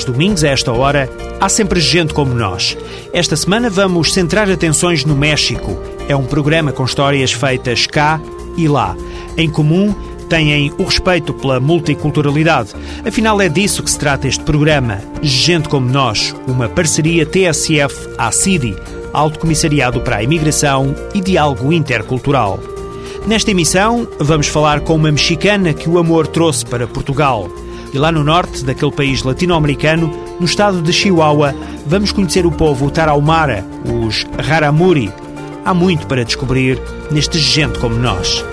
Aos domingos, a esta hora, há sempre gente como nós. Esta semana vamos centrar atenções no México. É um programa com histórias feitas cá e lá. Em comum, têm o respeito pela multiculturalidade. Afinal, é disso que se trata este programa. Gente como nós, uma parceria TSF-ACIDI, Alto Comissariado para a Imigração e Diálogo Intercultural. Nesta emissão, vamos falar com uma mexicana que o amor trouxe para Portugal. E lá no norte daquele país latino-americano, no estado de Chihuahua, vamos conhecer o povo Tarahumara, os Raramuri. Há muito para descobrir neste gente como nós.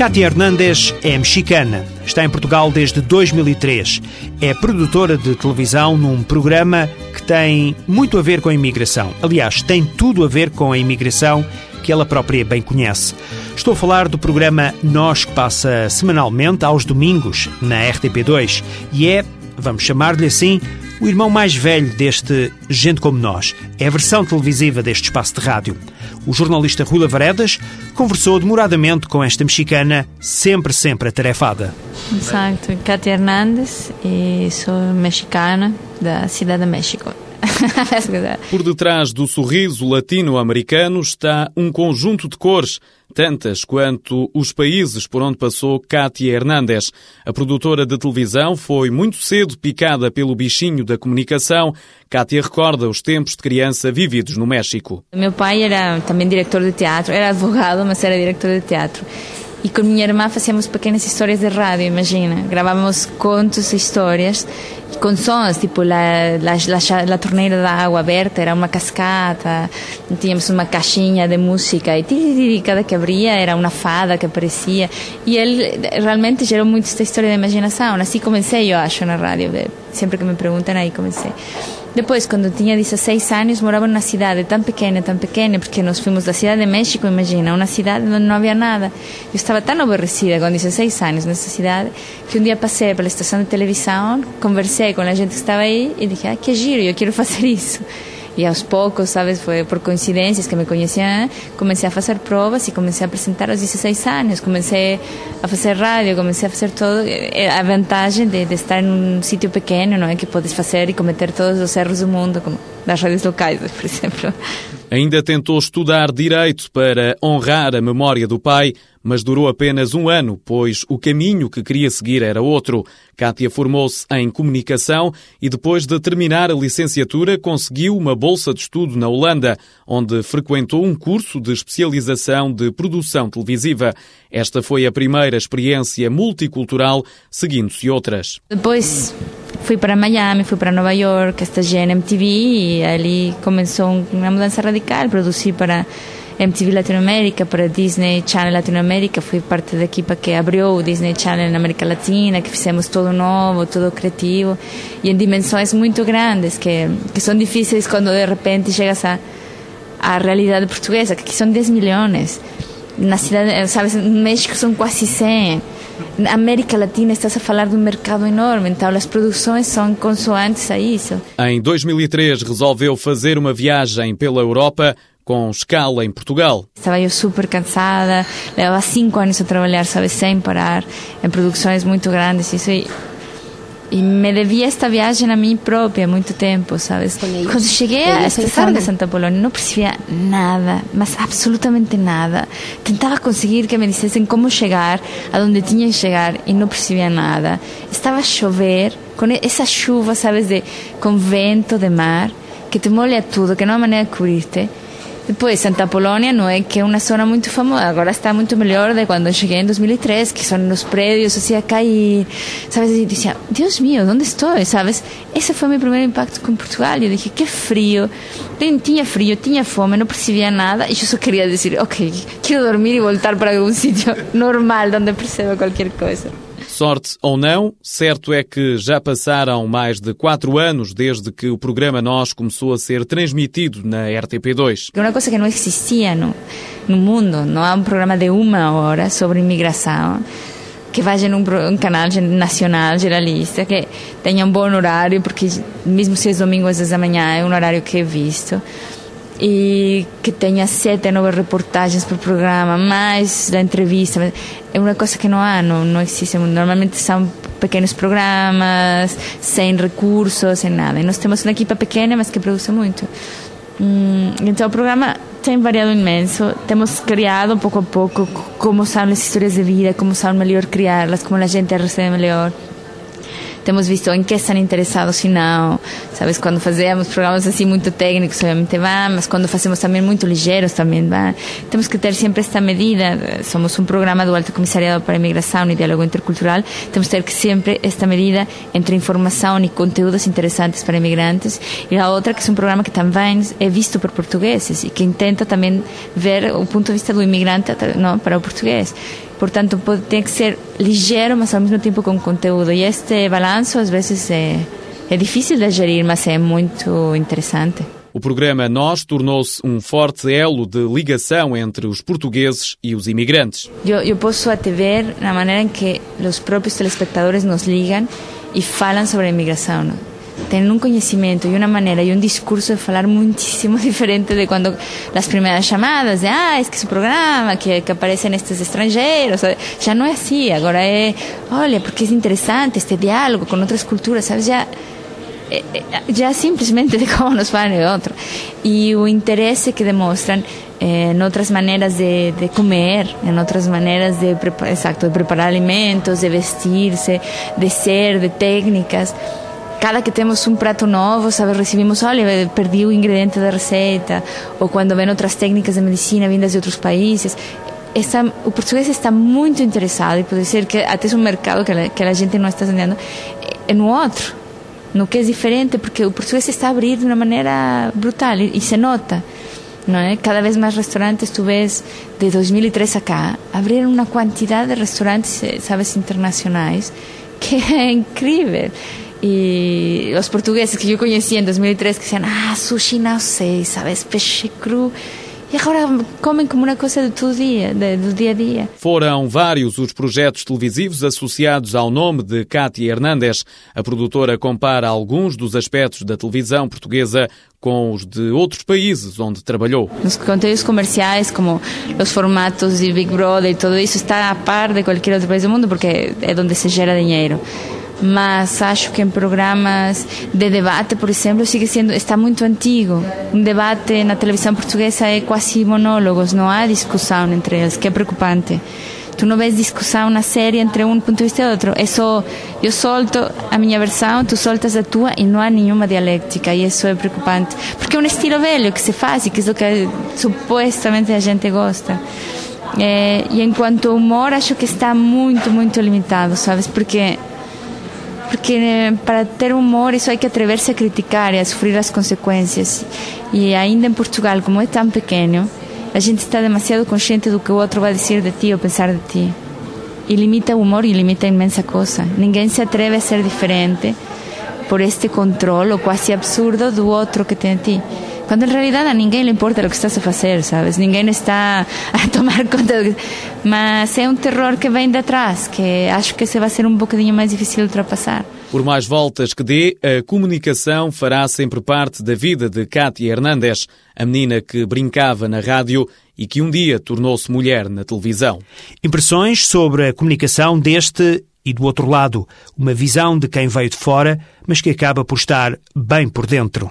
Cátia Hernandes é mexicana. Está em Portugal desde 2003. É produtora de televisão num programa que tem muito a ver com a imigração. Aliás, tem tudo a ver com a imigração que ela própria bem conhece. Estou a falar do programa Nós, que passa semanalmente aos domingos na RTP2 e é, vamos chamar-lhe assim, o irmão mais velho deste Gente Como Nós. É a versão televisiva deste espaço de rádio. O jornalista Rui Lavaredas conversou demoradamente com esta mexicana, sempre, sempre atarefada. Exato, Katia Hernández e sou mexicana da Cidade de México. Por detrás do sorriso latino-americano está um conjunto de cores, tantas quanto os países por onde passou Kátia Hernández. A produtora de televisão foi muito cedo picada pelo bichinho da comunicação. Kátia recorda os tempos de criança vividos no México. Meu pai era também diretor de teatro, era advogado, mas era diretor de teatro. E com minha irmã fazíamos pequenas histórias de rádio, imagina. Gravávamos contos e histórias com sons, tipo a, a, a, torneira da água aberta era uma cascata, tínhamos uma caixinha de música e cada que abria era uma fada que aparecia. E ele realmente gerou muito esta história de imaginação. Assim comecei, eu acho, na rádio. Sempre que me perguntam, aí comecei. Depois, quando tinha 16 anos, morava numa cidade tão pequena, tão pequena, porque nós fomos da cidade de México, imagina, uma cidade onde não havia nada. Eu estava tão aborrecida com 16 anos nessa cidade, que um dia passei pela estação de televisão, conversei com a gente que estava aí e disse, ah, que giro, eu quero fazer isso. E aos poucos, sabes, foi por coincidências que me conheciam, comecei a fazer provas e comecei a apresentar aos 16 anos. Comecei a fazer rádio, comecei a fazer todo. A vantagem de, de estar em um sítio pequeno, não é? Que podes fazer e cometer todos os erros do mundo, como das rádios locais, por exemplo. Ainda tentou estudar direito para honrar a memória do pai, mas durou apenas um ano, pois o caminho que queria seguir era outro. Kátia formou-se em comunicação e, depois de terminar a licenciatura, conseguiu uma bolsa de estudo na Holanda, onde frequentou um curso de especialização de produção televisiva. Esta foi a primeira experiência multicultural, seguindo-se outras. Depois fui para Miami, fui para Nova York, estagiei em MTV e ali começou uma mudança radical. Produzi para MTV Latinoamérica, para Disney Channel Latinoamérica, fui parte da equipa que abriu o Disney Channel na América Latina, que fizemos todo novo, todo criativo, e em dimensões muito grandes, que, que são difíceis quando de repente chegas à, à realidade portuguesa, que são 10 milhões. Na cidade, sabes, no México são quase 100. Na América Latina estás a falar de um mercado enorme, então as produções são consoantes a isso. Em 2003 resolveu fazer uma viagem pela Europa com escala em Portugal. Estava eu super cansada, levava cinco anos a trabalhar, sabe, sem parar, em produções muito grandes, isso e, me devia esta viagem a mim própria muito tempo, sabes? Quando cheguei à estação de Santa Polónia não percebia nada, mas absolutamente nada. Tentava conseguir que me dissessem como chegar, aonde tinha que chegar e não percebia nada. Estava a chover, com essa chuva, sabes, de, com vento de mar, que te molha tudo, que não há maneira de cobrir-te. Depois, Santa Polónia não é que é uma zona muito famosa, agora está muito melhor de quando cheguei em 2003, que são os prédios assim a cair, sabes? E dizia, Deus mío, onde estou? Sabes? Esse foi meu primeiro impacto com Portugal. Eu disse, que frio, tinha frio, tinha fome, não percebia nada, e eu só queria dizer, ok, quero dormir e voltar para algum sítio normal, onde perceba qualquer coisa. Sorte ou não, certo é que já passaram mais de quatro anos desde que o programa Nós começou a ser transmitido na RTP2. É uma coisa que não existia no, no mundo, não há um programa de uma hora sobre imigração que vá num um canal nacional generalista, que tenha um bom horário, porque mesmo se é domingo às 10 da manhã é um horário que é visto e que tenha sete novas reportagens o programa, mais da entrevista. É uma coisa que não há, não, não existe. Normalmente são pequenos programas, sem recursos, sem nada. E nós temos uma equipa pequena, mas que produz muito. Hum, então o programa tem variado imenso. Temos criado pouco a pouco como são as histórias de vida, como são melhor criá-las, como a gente recebe melhor temos visto em que estão interessados e não. Sabes, quando fazemos programas assim muito técnicos, obviamente vão, mas quando fazemos também muito ligeiros, também vão. Temos que ter sempre esta medida. Somos um programa do Alto Comissariado para a Imigração e Diálogo Intercultural. Temos que ter sempre esta medida entre informação e conteúdos interessantes para imigrantes. E a outra, que é um programa que também é visto por portugueses e que tenta também ver o ponto de vista do imigrante não, para o português. Portanto, pode, tem que ser ligeiro, mas ao mesmo tempo com conteúdo. E este balanço, às vezes, é, é difícil de gerir, mas é muito interessante. O programa Nós tornou-se um forte elo de ligação entre os portugueses e os imigrantes. Eu, eu posso até ver na maneira em que os próprios telespectadores nos ligam e falam sobre a imigração tienen un conocimiento y una manera y un discurso de falar muchísimo diferente de cuando las primeras llamadas de, ah, es que su programa, que, que aparecen estos extranjeros, ya no es así, ahora es, olha, porque es interesante este diálogo con otras culturas, ¿sabes? Ya, eh, eh, ya simplemente de cómo nos van de otro. Y el interés que demuestran eh, en otras maneras de, de, comer, en otras maneras de, exacto, de preparar alimentos, de vestirse, de ser, de técnicas cada que temos um prato novo, sabe, recebemos, olha, perdi o ingrediente da receita, ou quando vem outras técnicas de medicina vindas de outros países. Está, o português está muito interessado e pode ser que até é um mercado que a, que a gente não está entendendo é no outro, no que é diferente, porque o português está a abrir de uma maneira brutal e, e se nota. Não é? Cada vez mais restaurantes, tu vês, de 2003 acá, abriram uma quantidade de restaurantes, sabes, internacionais, que é incrível. Y los portugueses que yo conocí en 2003 que decían, ah, sushi no sé, ¿sabes? Peixe cru. E agora comem como uma coisa do todo dia, do dia a dia. Foram vários os projetos televisivos associados ao nome de Cátia Hernandes. A produtora compara alguns dos aspectos da televisão portuguesa com os de outros países onde trabalhou. Os conteúdos comerciais, como os formatos de Big Brother e tudo isso, está a par de qualquer outro país do mundo porque é onde se gera dinheiro mas acho que em programas de debate, por exemplo, sigue sendo está muito antigo. Um debate na televisão portuguesa é quase monólogos, não há discussão entre eles, que é preocupante. Tu não vês discussão na série entre um ponto de vista e outro. É só eu solto a minha versão, tu soltas a tua e não há nenhuma dialética e isso é preocupante, porque é um estilo velho que se faz e que é o que supostamente a gente gosta. É, e enquanto humor, acho que está muito, muito limitado, sabes? Porque porque para ter humor isso hay que atreverse a criticar e a sofrer as consequências. E ainda em Portugal, como é tão pequeno, a gente está demasiado consciente do que o outro vai dizer de ti ou pensar de ti. E limita humor e limita a imensa coisa. Ninguém se atreve a ser diferente por este controle quase absurdo do outro que tem a ti. Quando em realidade a ninguém lhe importa o que estás a fazer, sabes? Ninguém está a tomar conta. Mas é um terror que vem de atrás, que acho que se vai ser um bocadinho mais difícil de ultrapassar. Por mais voltas que dê, a comunicação fará sempre parte da vida de Cátia Hernandes, a menina que brincava na rádio e que um dia tornou-se mulher na televisão. Impressões sobre a comunicação deste e do outro lado, uma visão de quem veio de fora, mas que acaba por estar bem por dentro.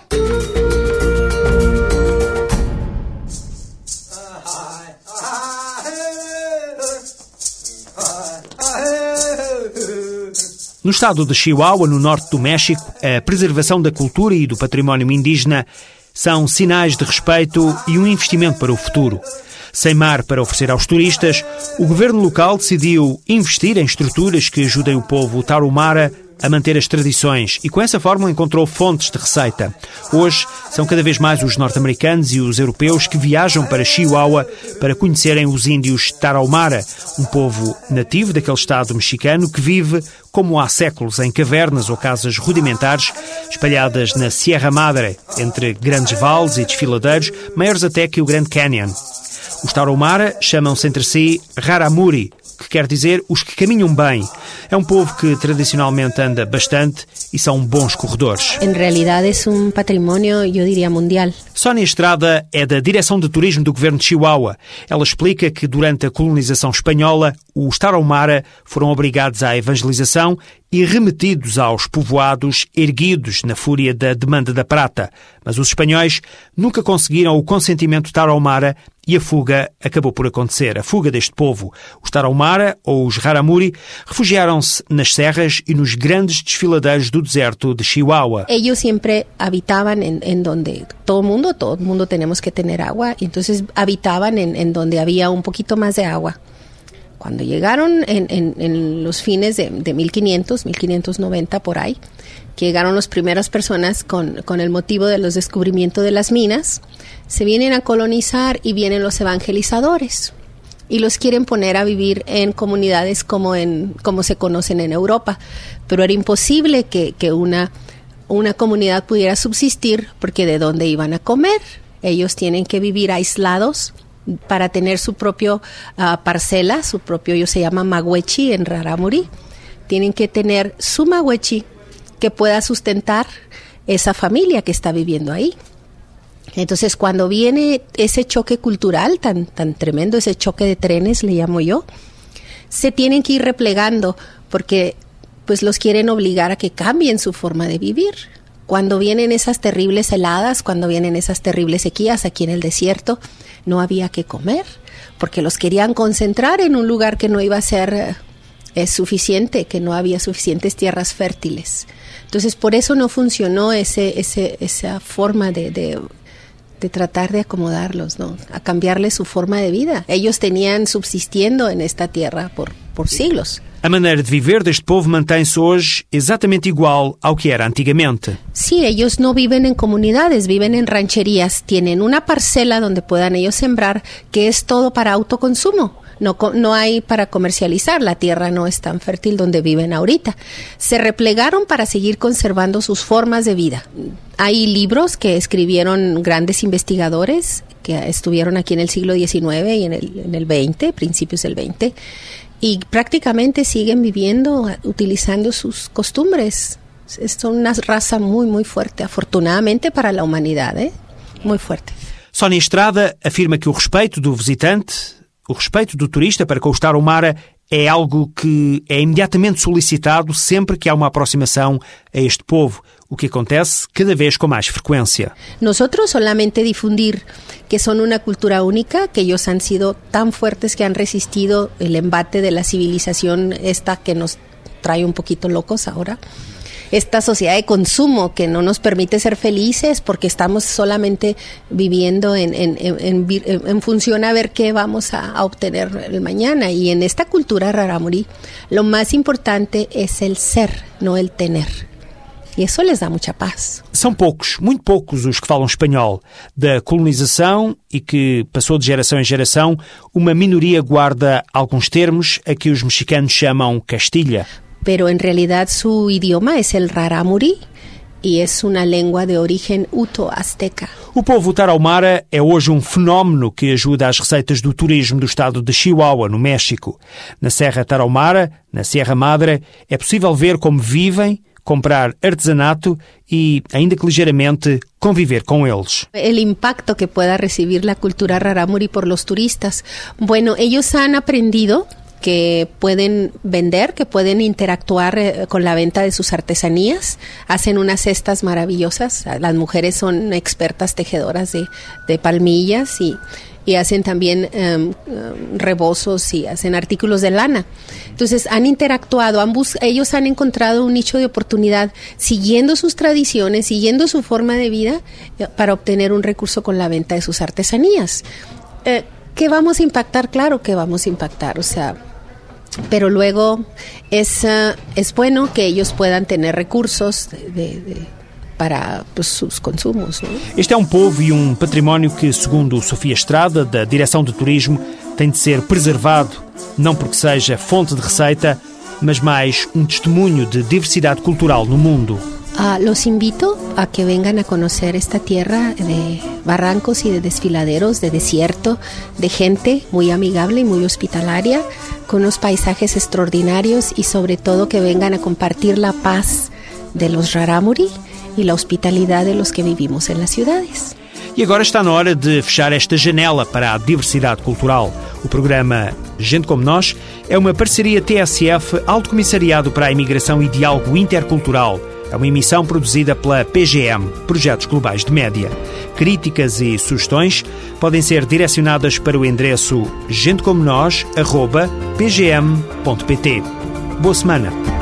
No estado de Chihuahua, no norte do México, a preservação da cultura e do património indígena são sinais de respeito e um investimento para o futuro. Sem mar para oferecer aos turistas, o governo local decidiu investir em estruturas que ajudem o povo tarumara a manter as tradições e com essa fórmula encontrou fontes de receita. Hoje são cada vez mais os norte-americanos e os europeus que viajam para Chihuahua para conhecerem os índios Tarahumara, um povo nativo daquele estado mexicano que vive como há séculos em cavernas ou casas rudimentares espalhadas na Sierra Madre, entre grandes vales e desfiladeiros, maiores até que o Grand Canyon. Os Tarahumara chamam-se entre si Raramuri, que quer dizer os que caminham bem. É um povo que tradicionalmente anda bastante e são bons corredores. Em realidade é um património, eu diria, mundial. Sónia Estrada é da Direção de Turismo do Governo de Chihuahua. Ela explica que durante a colonização espanhola, os Tarahumara foram obrigados à evangelização e remetidos aos povoados erguidos na fúria da demanda da prata. Mas os espanhóis nunca conseguiram o consentimento tarahumara e a fuga acabou por acontecer. A fuga deste povo. Os tarahumara, ou os raramuri, refugiaram-se nas serras e nos grandes desfiladeiros do deserto de Chihuahua. Eles sempre habitavam em, em donde todo mundo, todo mundo temos que ter água, então habitavam em, em donde havia um pouquinho mais de água. Cuando llegaron en, los fines de, 1500, 1590 por ahí, que llegaron las primeras personas con, con, el motivo de los descubrimientos de las minas, se vienen a colonizar y vienen los evangelizadores y los quieren poner a vivir en comunidades como, en, como se conocen en Europa. Pero era imposible que, que una, una comunidad pudiera subsistir porque de dónde iban a comer. Ellos tienen que vivir aislados para tener su propio ah, parcela, su propio, ellos se llama magüechi en Raramuri, tienen que tener su magüechi que pueda sustentar esa familia que está viviendo ahí. Entonces, cuando viene ese choque cultural tan, tan tremendo, ese choque de trenes, le llamo yo, se tienen que ir replegando porque pues los quieren obligar a que cambien su forma de vivir. Cuando vienen esas terribles heladas, cuando vienen esas terribles sequías aquí en el desierto, no había que comer, porque los querían concentrar en un lugar que no iba a ser eh, suficiente, que no había suficientes tierras fértiles. Entonces, por eso no funcionó ese, ese, esa forma de, de, de tratar de acomodarlos, ¿no? A cambiarles su forma de vida. Ellos tenían subsistiendo en esta tierra por, por siglos. A maneira de viver deste povo mantém-se hoje exatamente igual ao que era antigamente. Sí, ellos no viven en comunidades, viven en rancherías. Tienen una parcela donde puedan ellos sembrar, que es todo para autoconsumo. No, no hay para comercializar, la tierra no es tan fértil donde viven ahorita. Se replegaron para seguir conservando sus formas de vida. Hay libros que escribieron grandes investigadores que estuvieron aquí en el siglo XIX y en el, en el XX, principios del XX, y prácticamente siguen viviendo, utilizando sus costumbres. Es una raza muy, muy fuerte, afortunadamente para la humanidad, ¿eh? muy fuerte. Sónia Estrada afirma que o respeito do visitante, o respeito do turista para com o Tarahumara é algo que é imediatamente solicitado sempre que há uma aproximação a este povo, o que acontece cada vez com mais frequência. Nós solamente difundir que son una cultura única, que ellos han sido tan fuertes que han resistido el embate de la civilización esta que nos trae un poquito locos ahora esta sociedad de consumo que no nos permite ser felices porque estamos solamente viviendo en, función a ver qué vamos a, obtener mañana. Y en esta cultura raramuri, lo más importante es el ser, no el tener. E isso lhes dá muita paz. São poucos, muito poucos, os que falam espanhol. Da colonização e que passou de geração em geração, uma minoria guarda alguns termos a que os mexicanos chamam castilha. Pero en realidad su idioma es el rarámuri, e é uma língua de origem uto-azteca. O povo tarahumara é hoje um fenómeno que ajuda às receitas do turismo do estado de Chihuahua, no México. Na Serra Tarahumara, na Sierra Madre, é possível ver como vivem, comprar artesanato e, ainda que ligeiramente, conviver com eles. O impacto que pueda recibir a cultura rarámuri por los turistas. Bueno, ellos han aprendido que pueden vender, que pueden interactuar eh, con la venta de sus artesanías. Hacen unas cestas maravillosas. Las mujeres son expertas tejedoras de, de palmillas y, y, hacen también um, rebozos y hacen artículos de lana. Entonces han interactuado, han ellos han encontrado un nicho de oportunidad siguiendo sus tradiciones, siguiendo su forma de vida eh, para obtener un recurso con la venta de sus artesanías. Eh, ¿Qué vamos a impactar? Claro que vamos a impactar. O sea, pero luego es, uh, es bueno que ellos puedan tener recursos de, de, para pues, sus consumos. Este é um povo e um património que, segundo Sofia Estrada, da Direção de Turismo, tem de ser preservado, não porque seja fonte de receita, mas mais um testemunho de diversidade cultural no mundo. Uh, los invito a que vengan a conocer esta tierra de barrancos y de desfiladeros, de desierto, de gente muy amigable y muy hospitalaria, con unos paisajes extraordinarios y sobre todo que vengan a compartir la paz de los rarámuri y la hospitalidad de los que vivimos en las ciudades. E agora está na hora de fechar esta janela para a diversidade cultural. O programa Gente Como Nós é uma parceria TSF Alto Comissariado para a Imigração e Diálogo Intercultural. É uma emissão produzida pela PGM, Projetos Globais de Média. Críticas e sugestões podem ser direcionadas para o endereço gentecomonos.pgm.pt. Boa semana!